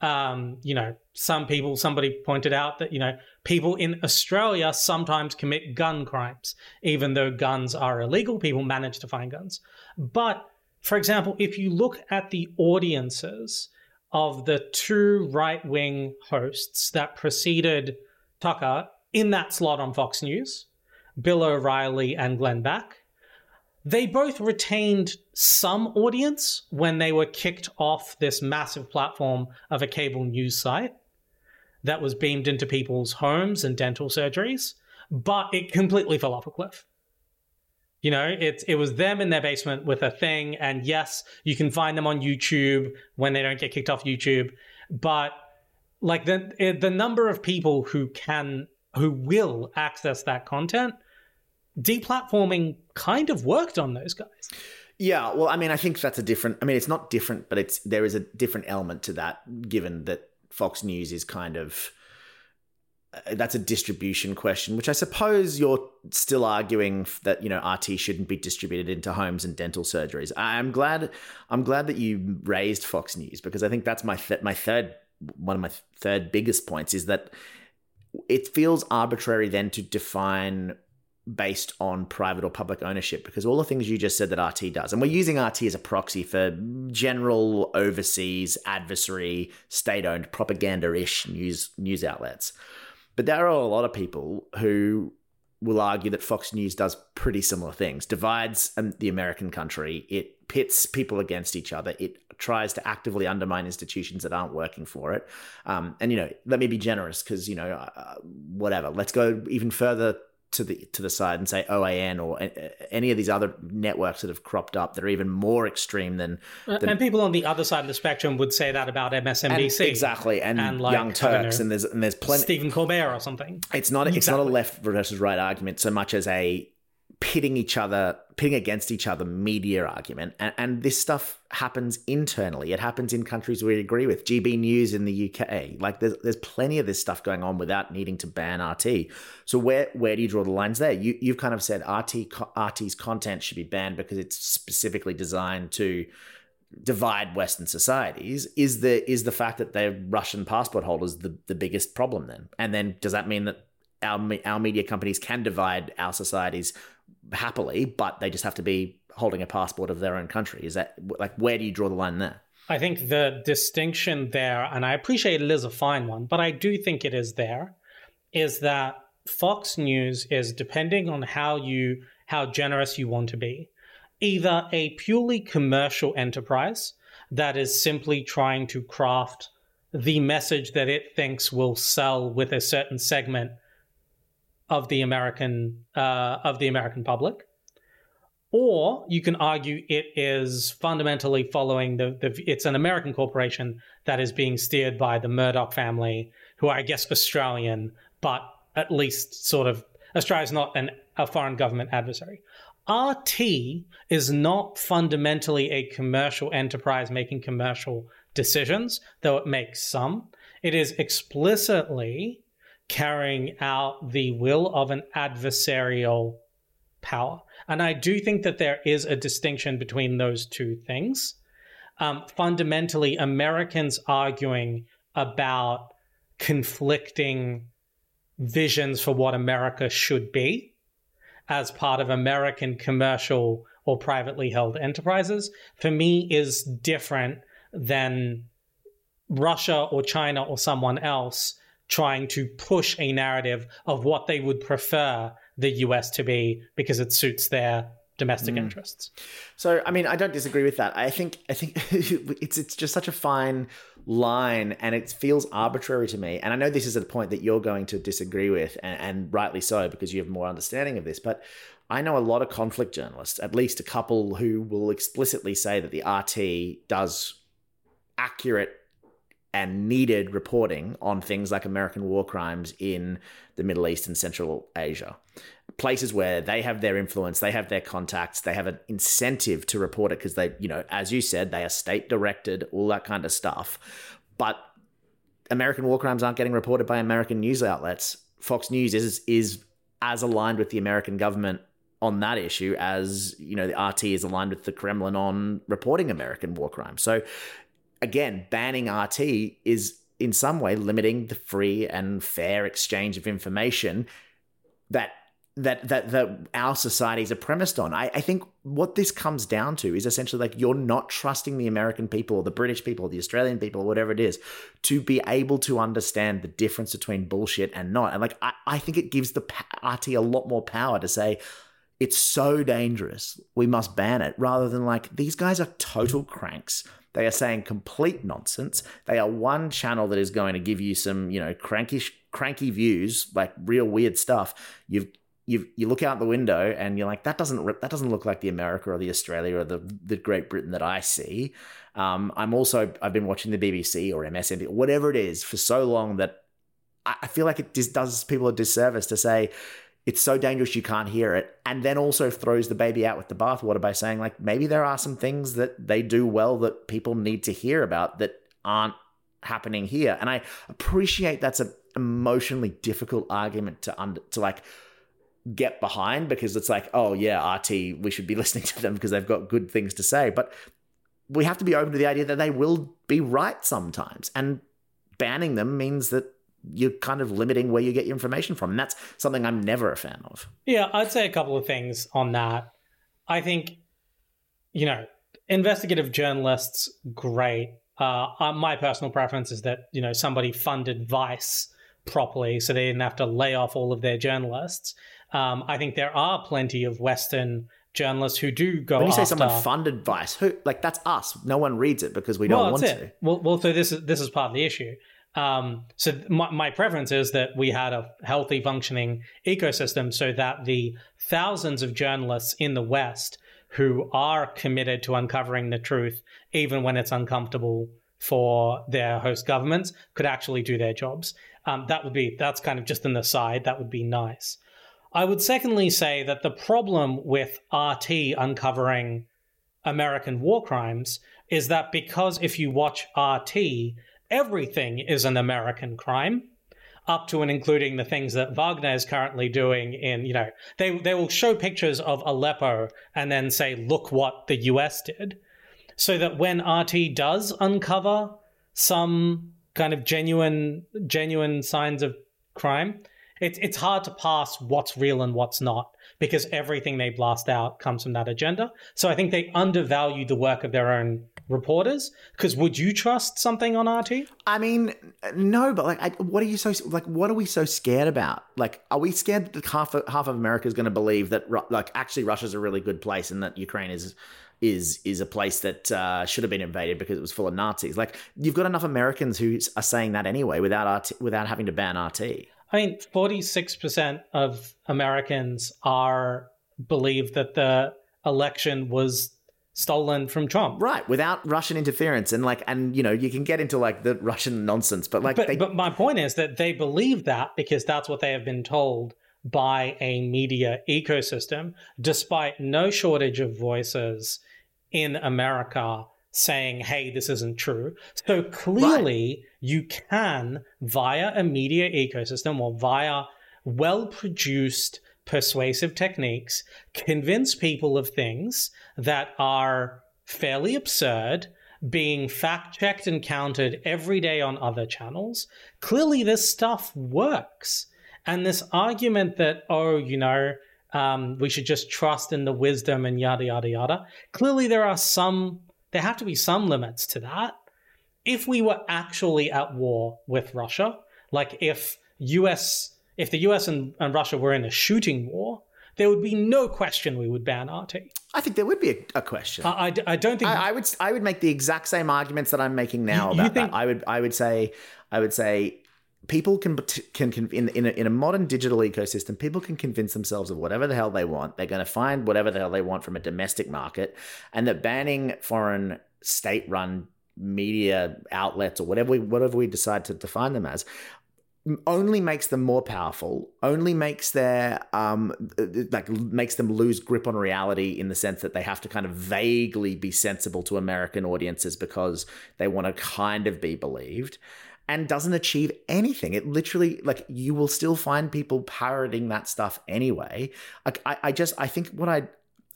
Um, you know, some people. Somebody pointed out that you know people in Australia sometimes commit gun crimes, even though guns are illegal. People manage to find guns. But for example, if you look at the audiences of the two right wing hosts that preceded Tucker in that slot on Fox News, Bill O'Reilly and Glenn Beck. They both retained some audience when they were kicked off this massive platform of a cable news site that was beamed into people's homes and dental surgeries, but it completely fell off a cliff. You know, it it was them in their basement with a thing, and yes, you can find them on YouTube when they don't get kicked off YouTube, but like the the number of people who can who will access that content deplatforming kind of worked on those guys. Yeah, well, I mean, I think that's a different. I mean, it's not different, but it's there is a different element to that, given that Fox News is kind of uh, that's a distribution question, which I suppose you're still arguing that you know RT shouldn't be distributed into homes and dental surgeries. I'm glad I'm glad that you raised Fox News because I think that's my th- my third one of my third biggest points is that it feels arbitrary then to define based on private or public ownership because all the things you just said that RT does, and we're using RT as a proxy for general overseas adversary, state owned propaganda ish news news outlets. But there are a lot of people who will argue that Fox News does pretty similar things, divides um, the American country, it pits people against each other, it tries to actively undermine institutions that aren't working for it. Um, and, you know, let me be generous because, you know, uh, whatever, let's go even further to the to the side and say OAN or any of these other networks that have cropped up that are even more extreme than, uh, than and people on the other side of the spectrum would say that about MSNBC and, exactly and, and like, Young Turks and there's and there's plenty Stephen Colbert or something. It's not exactly. it's not a left versus right argument so much as a pitting each other, pitting against each other media argument. And, and, this stuff happens internally. It happens in countries we agree with. GB News in the UK. Like there's there's plenty of this stuff going on without needing to ban RT. So where where do you draw the lines there? You you've kind of said RT RT's content should be banned because it's specifically designed to divide Western societies. Is the is the fact that they're Russian passport holders the, the biggest problem then? And then does that mean that our our media companies can divide our societies happily, but they just have to be holding a passport of their own country. Is that like where do you draw the line there? I think the distinction there, and I appreciate it is a fine one, but I do think it is there, is that Fox News is depending on how you how generous you want to be, either a purely commercial enterprise that is simply trying to craft the message that it thinks will sell with a certain segment of the American uh, of the American public, or you can argue it is fundamentally following the, the it's an American corporation that is being steered by the Murdoch family, who are, I guess Australian, but at least sort of Australia is not an, a foreign government adversary. RT is not fundamentally a commercial enterprise making commercial decisions, though it makes some. It is explicitly carrying out the will of an adversarial power. And I do think that there is a distinction between those two things. Um, fundamentally, Americans arguing about conflicting visions for what America should be as part of American commercial or privately held enterprises, for me, is different than Russia or China or someone else trying to push a narrative of what they would prefer the US to be because it suits their domestic mm. interests. So, I mean, I don't disagree with that. I think I think it's it's just such a fine line, and it feels arbitrary to me. And I know this is a point that you're going to disagree with, and, and rightly so because you have more understanding of this. But I know a lot of conflict journalists, at least a couple, who will explicitly say that the RT does accurate and needed reporting on things like American war crimes in the Middle East and Central Asia. Places where they have their influence, they have their contacts, they have an incentive to report it because they, you know, as you said, they are state directed, all that kind of stuff. But American war crimes aren't getting reported by American news outlets. Fox News is is as aligned with the American government on that issue as you know the RT is aligned with the Kremlin on reporting American war crimes. So again, banning RT is in some way limiting the free and fair exchange of information that that that that our societies are premised on. I, I think what this comes down to is essentially like you're not trusting the American people or the British people or the Australian people or whatever it is to be able to understand the difference between bullshit and not. And like I, I think it gives the RT a lot more power to say it's so dangerous we must ban it rather than like these guys are total cranks they are saying complete nonsense. They are one channel that is going to give you some, you know, crankish, cranky views, like real weird stuff. You've you you look out the window and you're like that doesn't that doesn't look like the America or the Australia or the the Great Britain that I see. Um, I'm also I've been watching the BBC or MSNBC whatever it is for so long that I feel like it just does people a disservice to say it's so dangerous you can't hear it and then also throws the baby out with the bathwater by saying like maybe there are some things that they do well that people need to hear about that aren't happening here. And i appreciate that's an emotionally difficult argument to under to like get behind because it's like oh yeah rt we should be listening to them because they've got good things to say. But we have to be open to the idea that they will be right sometimes and banning them means that you're kind of limiting where you get your information from. And that's something I'm never a fan of. Yeah, I'd say a couple of things on that. I think, you know, investigative journalists, great. Uh, uh, my personal preference is that, you know, somebody funded Vice properly so they didn't have to lay off all of their journalists. Um, I think there are plenty of Western journalists who do go. When you after... say someone funded Vice, who like that's us. No one reads it because we don't well, want it. to. Well, well, so this is this is part of the issue. Um, so my, my preference is that we had a healthy, functioning ecosystem, so that the thousands of journalists in the West who are committed to uncovering the truth, even when it's uncomfortable for their host governments, could actually do their jobs. Um, that would be that's kind of just an aside. That would be nice. I would secondly say that the problem with RT uncovering American war crimes is that because if you watch RT, everything is an American crime, up to and including the things that Wagner is currently doing in, you know, they, they will show pictures of Aleppo and then say, look what the US did. So that when RT does uncover some kind of genuine genuine signs of crime, it's it's hard to pass what's real and what's not because everything they blast out comes from that agenda. So I think they undervalue the work of their own reporters. Because would you trust something on RT? I mean, no, but like, I, what are you so like? What are we so scared about? Like, are we scared that half of, half of America is going to believe that like actually Russia's a really good place and that Ukraine is is is a place that uh, should have been invaded because it was full of Nazis. Like you've got enough Americans who are saying that anyway without RT, without having to ban RT. I mean, 46% of Americans are believe that the election was stolen from Trump. Right, without Russian interference and like and you know, you can get into like the Russian nonsense, but like but, they... but my point is that they believe that because that's what they have been told by a media ecosystem despite no shortage of voices in America saying, hey, this isn't true. So clearly, right. you can, via a media ecosystem or via well produced, persuasive techniques, convince people of things that are fairly absurd. Being fact checked and countered every day on other channels. Clearly, this stuff works. And this argument that, oh, you know, um, we should just trust in the wisdom and yada, yada, yada. Clearly, there are some there have to be some limits to that. If we were actually at war with Russia, like if US if the US and, and Russia were in a shooting war, there would be no question we would ban RT. I think there would be a, a question. I, I, I, don't think I, I, would I would make the exact same arguments that I'm making now you, about you think, that. I would I would say I would say people can can, can in in a, in a modern digital ecosystem, people can convince themselves of whatever the hell they want. They're going to find whatever the hell they want from a domestic market, and that banning foreign state-run media outlets or whatever we whatever we decide to define them as only makes them more powerful only makes their um like makes them lose grip on reality in the sense that they have to kind of vaguely be sensible to american audiences because they want to kind of be believed and doesn't achieve anything. It literally, like, you will still find people parroting that stuff anyway. I, I just, I think what I,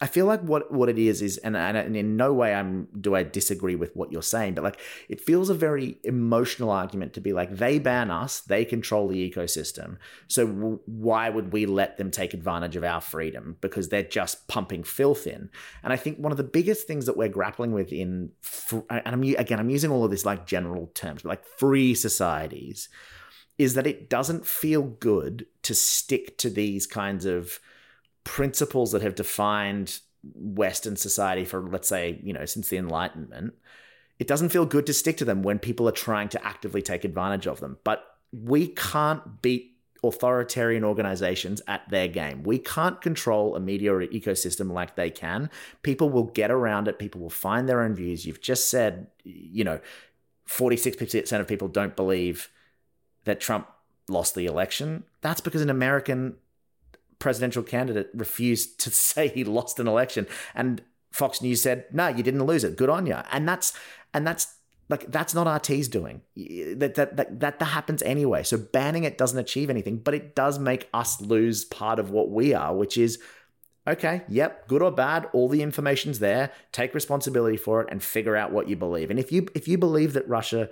I feel like what what it is is, and, and in no way I'm do I disagree with what you're saying, but like it feels a very emotional argument to be like they ban us, they control the ecosystem, so w- why would we let them take advantage of our freedom because they're just pumping filth in? And I think one of the biggest things that we're grappling with in, and I'm again I'm using all of this like general terms, but like free societies, is that it doesn't feel good to stick to these kinds of principles that have defined Western society for, let's say, you know, since the Enlightenment, it doesn't feel good to stick to them when people are trying to actively take advantage of them. But we can't beat authoritarian organizations at their game. We can't control a media ecosystem like they can. People will get around it, people will find their own views. You've just said, you know, 46% of people don't believe that Trump lost the election. That's because an American presidential candidate refused to say he lost an election, and Fox News said, "No, you didn't lose it. Good on you." And that's and that's like that's not RT's doing. That, that that that that happens anyway. So banning it doesn't achieve anything, but it does make us lose part of what we are, which is okay, yep, good or bad, all the information's there. Take responsibility for it and figure out what you believe. And if you if you believe that Russia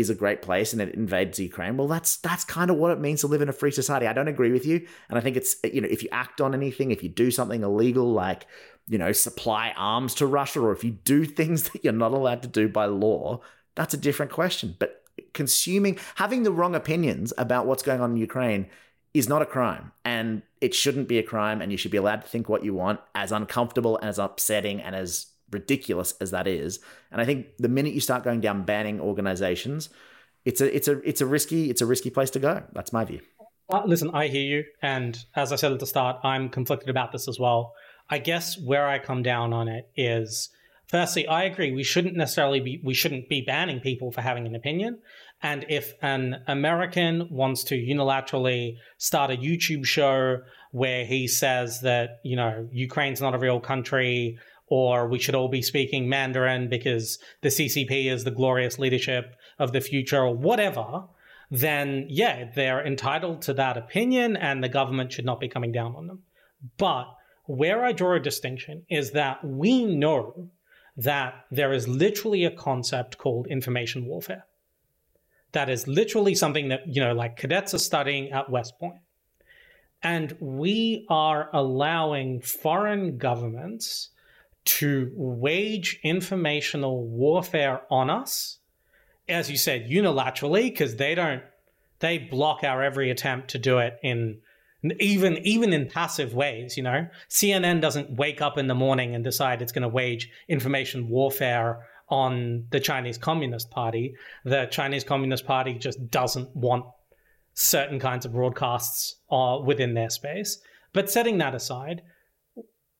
is a great place and it invades Ukraine. Well, that's that's kind of what it means to live in a free society. I don't agree with you, and I think it's you know if you act on anything, if you do something illegal like you know supply arms to Russia, or if you do things that you're not allowed to do by law, that's a different question. But consuming, having the wrong opinions about what's going on in Ukraine is not a crime, and it shouldn't be a crime, and you should be allowed to think what you want, as uncomfortable and as upsetting and as ridiculous as that is. And I think the minute you start going down banning organizations, it's a it's a it's a risky it's a risky place to go. That's my view. Uh, listen, I hear you, and as I said at the start, I'm conflicted about this as well. I guess where I come down on it is firstly, I agree we shouldn't necessarily be we shouldn't be banning people for having an opinion. And if an American wants to unilaterally start a YouTube show where he says that, you know, Ukraine's not a real country, or we should all be speaking Mandarin because the CCP is the glorious leadership of the future, or whatever, then yeah, they're entitled to that opinion and the government should not be coming down on them. But where I draw a distinction is that we know that there is literally a concept called information warfare. That is literally something that, you know, like cadets are studying at West Point. And we are allowing foreign governments to wage informational warfare on us, as you said, unilaterally, because they don't, they block our every attempt to do it in even even in passive ways you know? Cnn doesn't wake up in the morning and decide it's going to wage information warfare on the chinese communist party. The chinese communist party just doesn't want certain kinds of broadcasts uh, within their space. But setting that aside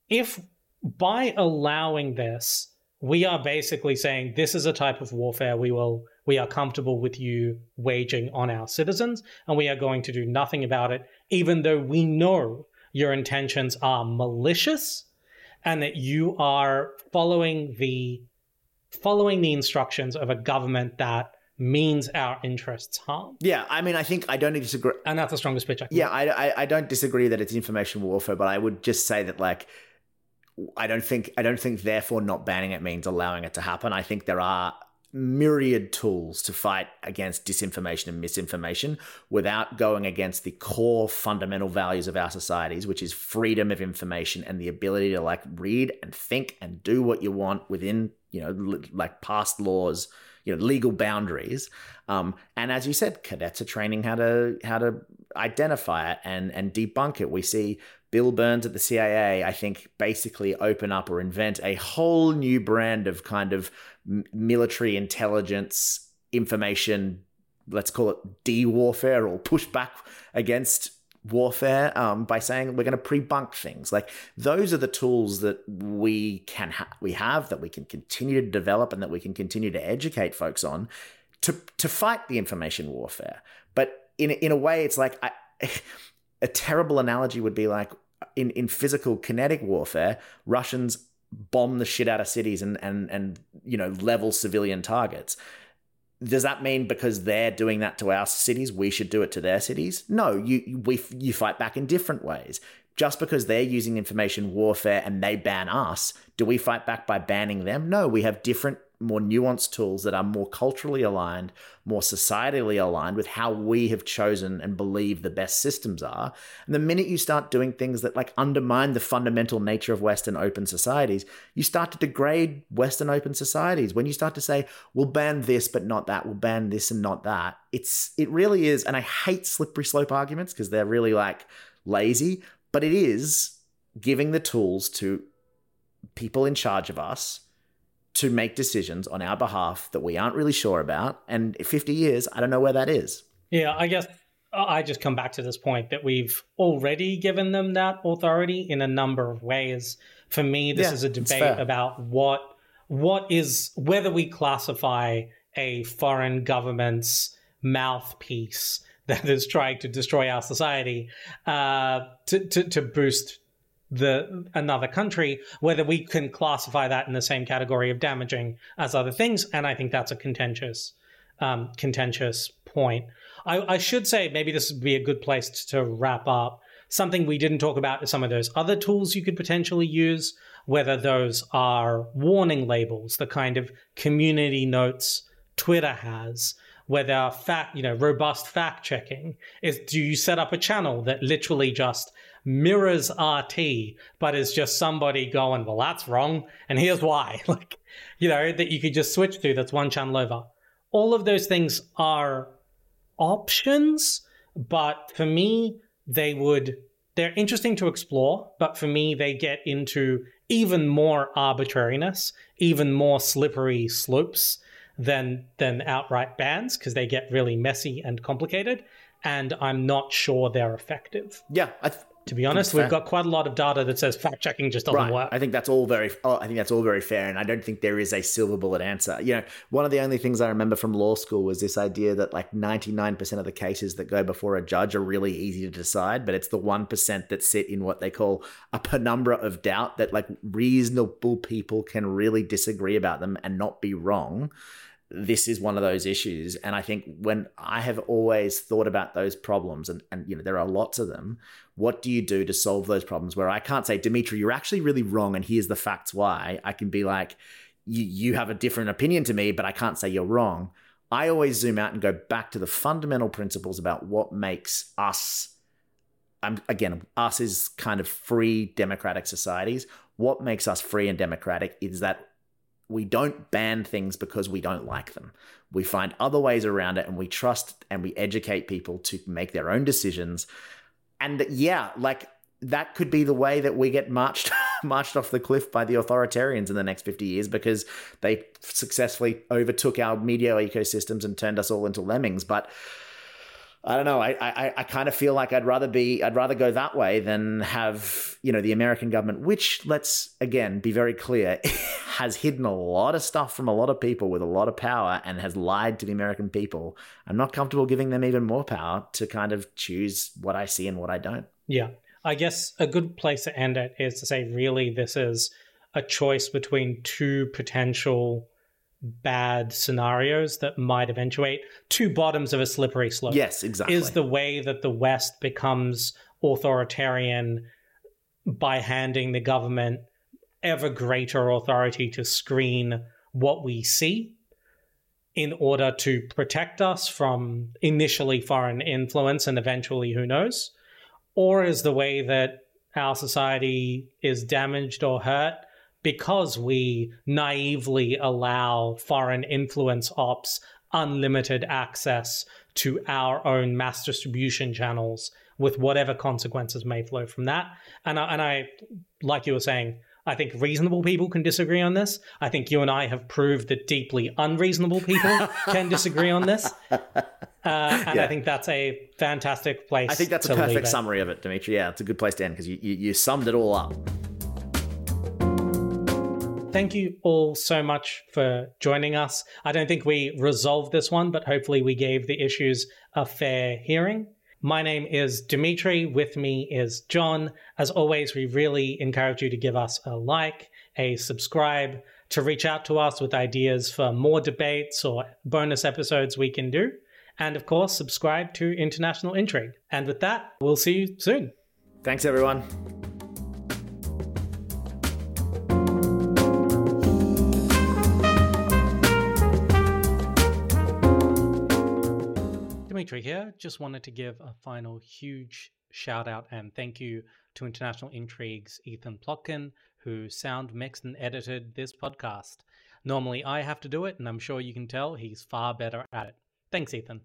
if by allowing this, we are basically saying this is a type of warfare we will we are comfortable with you waging on our citizens and we are going to do nothing about it even though we know your intentions are malicious and that you are following the following the instructions of a government that means our interests harm. Yeah, I mean, I think I don't disagree, and that's the strongest pitch. I yeah, I, I, I don't disagree that it's information warfare, but I would just say that like I don't think I don't think therefore not banning it means allowing it to happen. I think there are myriad tools to fight against disinformation and misinformation without going against the core fundamental values of our societies which is freedom of information and the ability to like read and think and do what you want within you know like past laws you know legal boundaries um, and as you said cadets are training how to how to identify it and and debunk it we see Bill Burns at the CIA, I think, basically open up or invent a whole new brand of kind of military intelligence information, let's call it de warfare or pushback against warfare um, by saying we're going to pre-bunk things. Like those are the tools that we can ha- we have that we can continue to develop and that we can continue to educate folks on to to fight the information warfare. But in in a way it's like I, a terrible analogy would be like in, in physical kinetic warfare, Russians bomb the shit out of cities and, and, and, you know, level civilian targets. Does that mean because they're doing that to our cities, we should do it to their cities? No, you, we, you fight back in different ways. Just because they're using information warfare and they ban us, do we fight back by banning them? No, we have different more nuanced tools that are more culturally aligned, more societally aligned with how we have chosen and believe the best systems are. And the minute you start doing things that like undermine the fundamental nature of Western open societies, you start to degrade Western open societies. When you start to say, we'll ban this but not that, we'll ban this and not that, it's it really is, and I hate slippery slope arguments because they're really like lazy, but it is giving the tools to people in charge of us to make decisions on our behalf that we aren't really sure about. And 50 years, I don't know where that is. Yeah, I guess I just come back to this point that we've already given them that authority in a number of ways. For me, this yeah, is a debate about what what is whether we classify a foreign government's mouthpiece that is trying to destroy our society uh, to, to, to boost the another country, whether we can classify that in the same category of damaging as other things. And I think that's a contentious, um, contentious point. I, I should say maybe this would be a good place to wrap up. Something we didn't talk about is some of those other tools you could potentially use, whether those are warning labels, the kind of community notes Twitter has, whether fact, you know, robust fact checking is do you set up a channel that literally just mirrors RT, but is just somebody going, well, that's wrong, and here's why. Like, you know, that you could just switch to that's one channel over. All of those things are options, but for me, they would they're interesting to explore, but for me, they get into even more arbitrariness, even more slippery slopes than than outright bans because they get really messy and complicated. And I'm not sure they're effective. Yeah, I th- to be honest, we've got quite a lot of data that says fact checking just doesn't right. work. I think that's all very. Oh, I think that's all very fair, and I don't think there is a silver bullet answer. You know, one of the only things I remember from law school was this idea that like ninety nine percent of the cases that go before a judge are really easy to decide, but it's the one percent that sit in what they call a penumbra of doubt that like reasonable people can really disagree about them and not be wrong this is one of those issues. And I think when I have always thought about those problems, and, and you know, there are lots of them, what do you do to solve those problems? Where I can't say, Dmitry, you're actually really wrong, and here's the facts why. I can be like, you, you have a different opinion to me, but I can't say you're wrong. I always zoom out and go back to the fundamental principles about what makes us, um, again, us is kind of free democratic societies. What makes us free and democratic is that we don't ban things because we don't like them. We find other ways around it and we trust and we educate people to make their own decisions. And yeah, like that could be the way that we get marched marched off the cliff by the authoritarians in the next 50 years because they successfully overtook our media ecosystems and turned us all into lemmings. But I don't know. I, I, I kind of feel like I'd rather be, I'd rather go that way than have, you know, the American government, which let's again be very clear, has hidden a lot of stuff from a lot of people with a lot of power and has lied to the American people. I'm not comfortable giving them even more power to kind of choose what I see and what I don't. Yeah. I guess a good place to end it is to say, really, this is a choice between two potential bad scenarios that might eventuate two bottoms of a slippery slope. Yes, exactly. Is the way that the West becomes authoritarian by handing the government ever greater authority to screen what we see in order to protect us from initially foreign influence and eventually who knows? Or is the way that our society is damaged or hurt because we naively allow foreign influence ops unlimited access to our own mass distribution channels with whatever consequences may flow from that. And I, and I, like you were saying, I think reasonable people can disagree on this. I think you and I have proved that deeply unreasonable people can disagree on this. Uh, and yeah. I think that's a fantastic place. I think that's a perfect summary of it, Dmitry. Yeah, it's a good place to end because you, you, you summed it all up. Thank you all so much for joining us. I don't think we resolved this one, but hopefully we gave the issues a fair hearing. My name is Dmitry. With me is John. As always, we really encourage you to give us a like, a subscribe, to reach out to us with ideas for more debates or bonus episodes we can do. And of course, subscribe to International Intrigue. And with that, we'll see you soon. Thanks, everyone. Dmitry here. Just wanted to give a final huge shout out and thank you to International Intrigues Ethan Plotkin, who sound mixed and edited this podcast. Normally I have to do it, and I'm sure you can tell he's far better at it. Thanks, Ethan.